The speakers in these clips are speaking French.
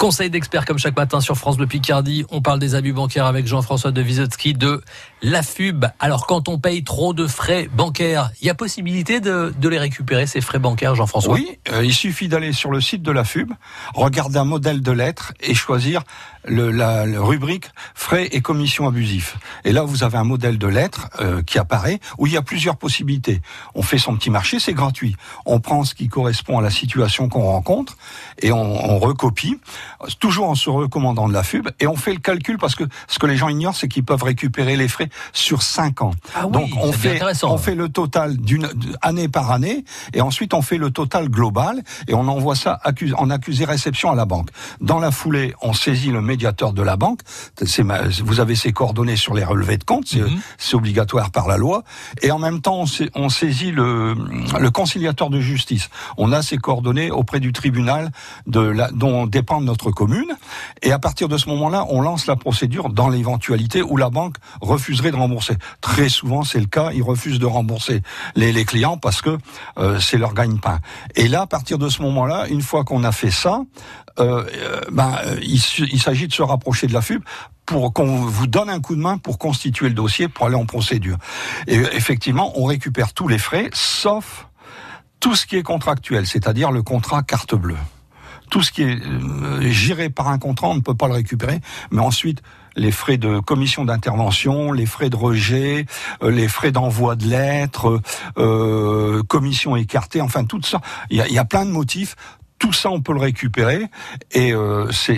Conseil d'experts comme chaque matin sur France de Picardie. On parle des abus bancaires avec Jean-François de Wisotzki de la FUB. Alors quand on paye trop de frais bancaires, il y a possibilité de, les récupérer ces frais bancaires, Jean-François? Oui, euh, il suffit d'aller sur le site de la FUB, regarder un modèle de lettres et choisir le, la, rubrique frais et commissions abusifs. Et là, vous avez un modèle de lettres euh, qui apparaît où il y a plusieurs possibilités. On fait son petit marché, c'est gratuit. On prend ce qui correspond à la situation qu'on rencontre et on, on recopie toujours en se recommandant de la FUB, et on fait le calcul parce que ce que les gens ignorent, c'est qu'ils peuvent récupérer les frais sur 5 ans. Ah Donc on fait, on fait le total d'une année par année, et ensuite on fait le total global, et on envoie ça en accusé réception à la banque. Dans la foulée, on saisit le médiateur de la banque. vous avez ses coordonnées sur les relevés de compte, c'est mhm. obligatoire par la loi, et en même temps on, saisit le, le conciliateur de justice. On a ses coordonnées auprès du tribunal de la, dont dépend notre commune. Et à partir de ce moment-là, on lance la procédure dans l'éventualité où la banque de rembourser. Très souvent, c'est le cas, ils refusent de rembourser les, clients parce que euh, c'est leur gagne-pain. Et là, à partir de ce moment-là, une fois qu'on a fait ça, euh, euh ben, il, il s'agit de se rapprocher de la FUB pour qu'on vous donne un coup de main pour constituer le dossier, pour aller en procédure. Et effectivement, on récupère tous les frais, sauf tout ce qui est contractuel, c'est-à-dire le contrat carte bleue tout ce qui est géré par un contrat, on ne peut pas le récupérer. Mais ensuite, les frais de commission d'intervention, les frais de rejet, euh, les frais d'envoi de lettres, euh, commission écartée, enfin tout ça. Il y a, y a plein de motifs tout ça, on peut le récupérer et euh, c'est,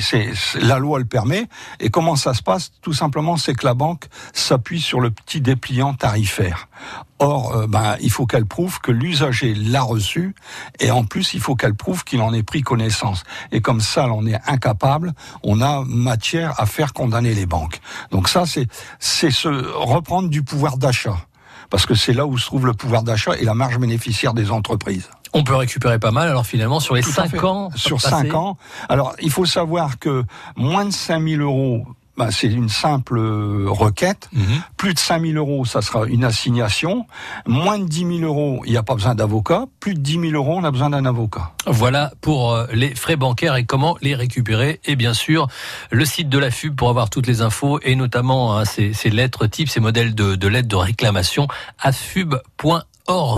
la loi le permet. Et comment ça se passe? Tout simplement, c'est que la banque s'appuie sur le petit dépliant tarifaire. Or, euh, ben, il faut qu'elle prouve que l'usager l'a reçu et en plus, il faut qu'elle prouve qu'il en ait pris connaissance. Et comme ça, on est incapable, on a matière à faire condamner les banques. Donc ça, c'est se reprendre du pouvoir d'achat parce que c'est là où se trouve le pouvoir d'achat et la marge bénéficiaire des entreprises. On peut récupérer pas mal, alors finalement, sur les 5 ans. Sur 5 ans. Alors, il faut savoir que moins de 5000 euros bah, c'est une simple euh, requête. Mhm. Plus de 5 000 euros, ça sera une assignation. Moins de 10 000 euros, il n'y a pas besoin d'avocat. Plus de 10 000 euros, on a besoin d'un avocat. Voilà pour euh, les frais bancaires et comment les récupérer. Et bien sûr, le site de la FUB pour avoir toutes les infos et notamment hein, ces, lettres types, ces modèles de, de lettres de réclamation, afub.org.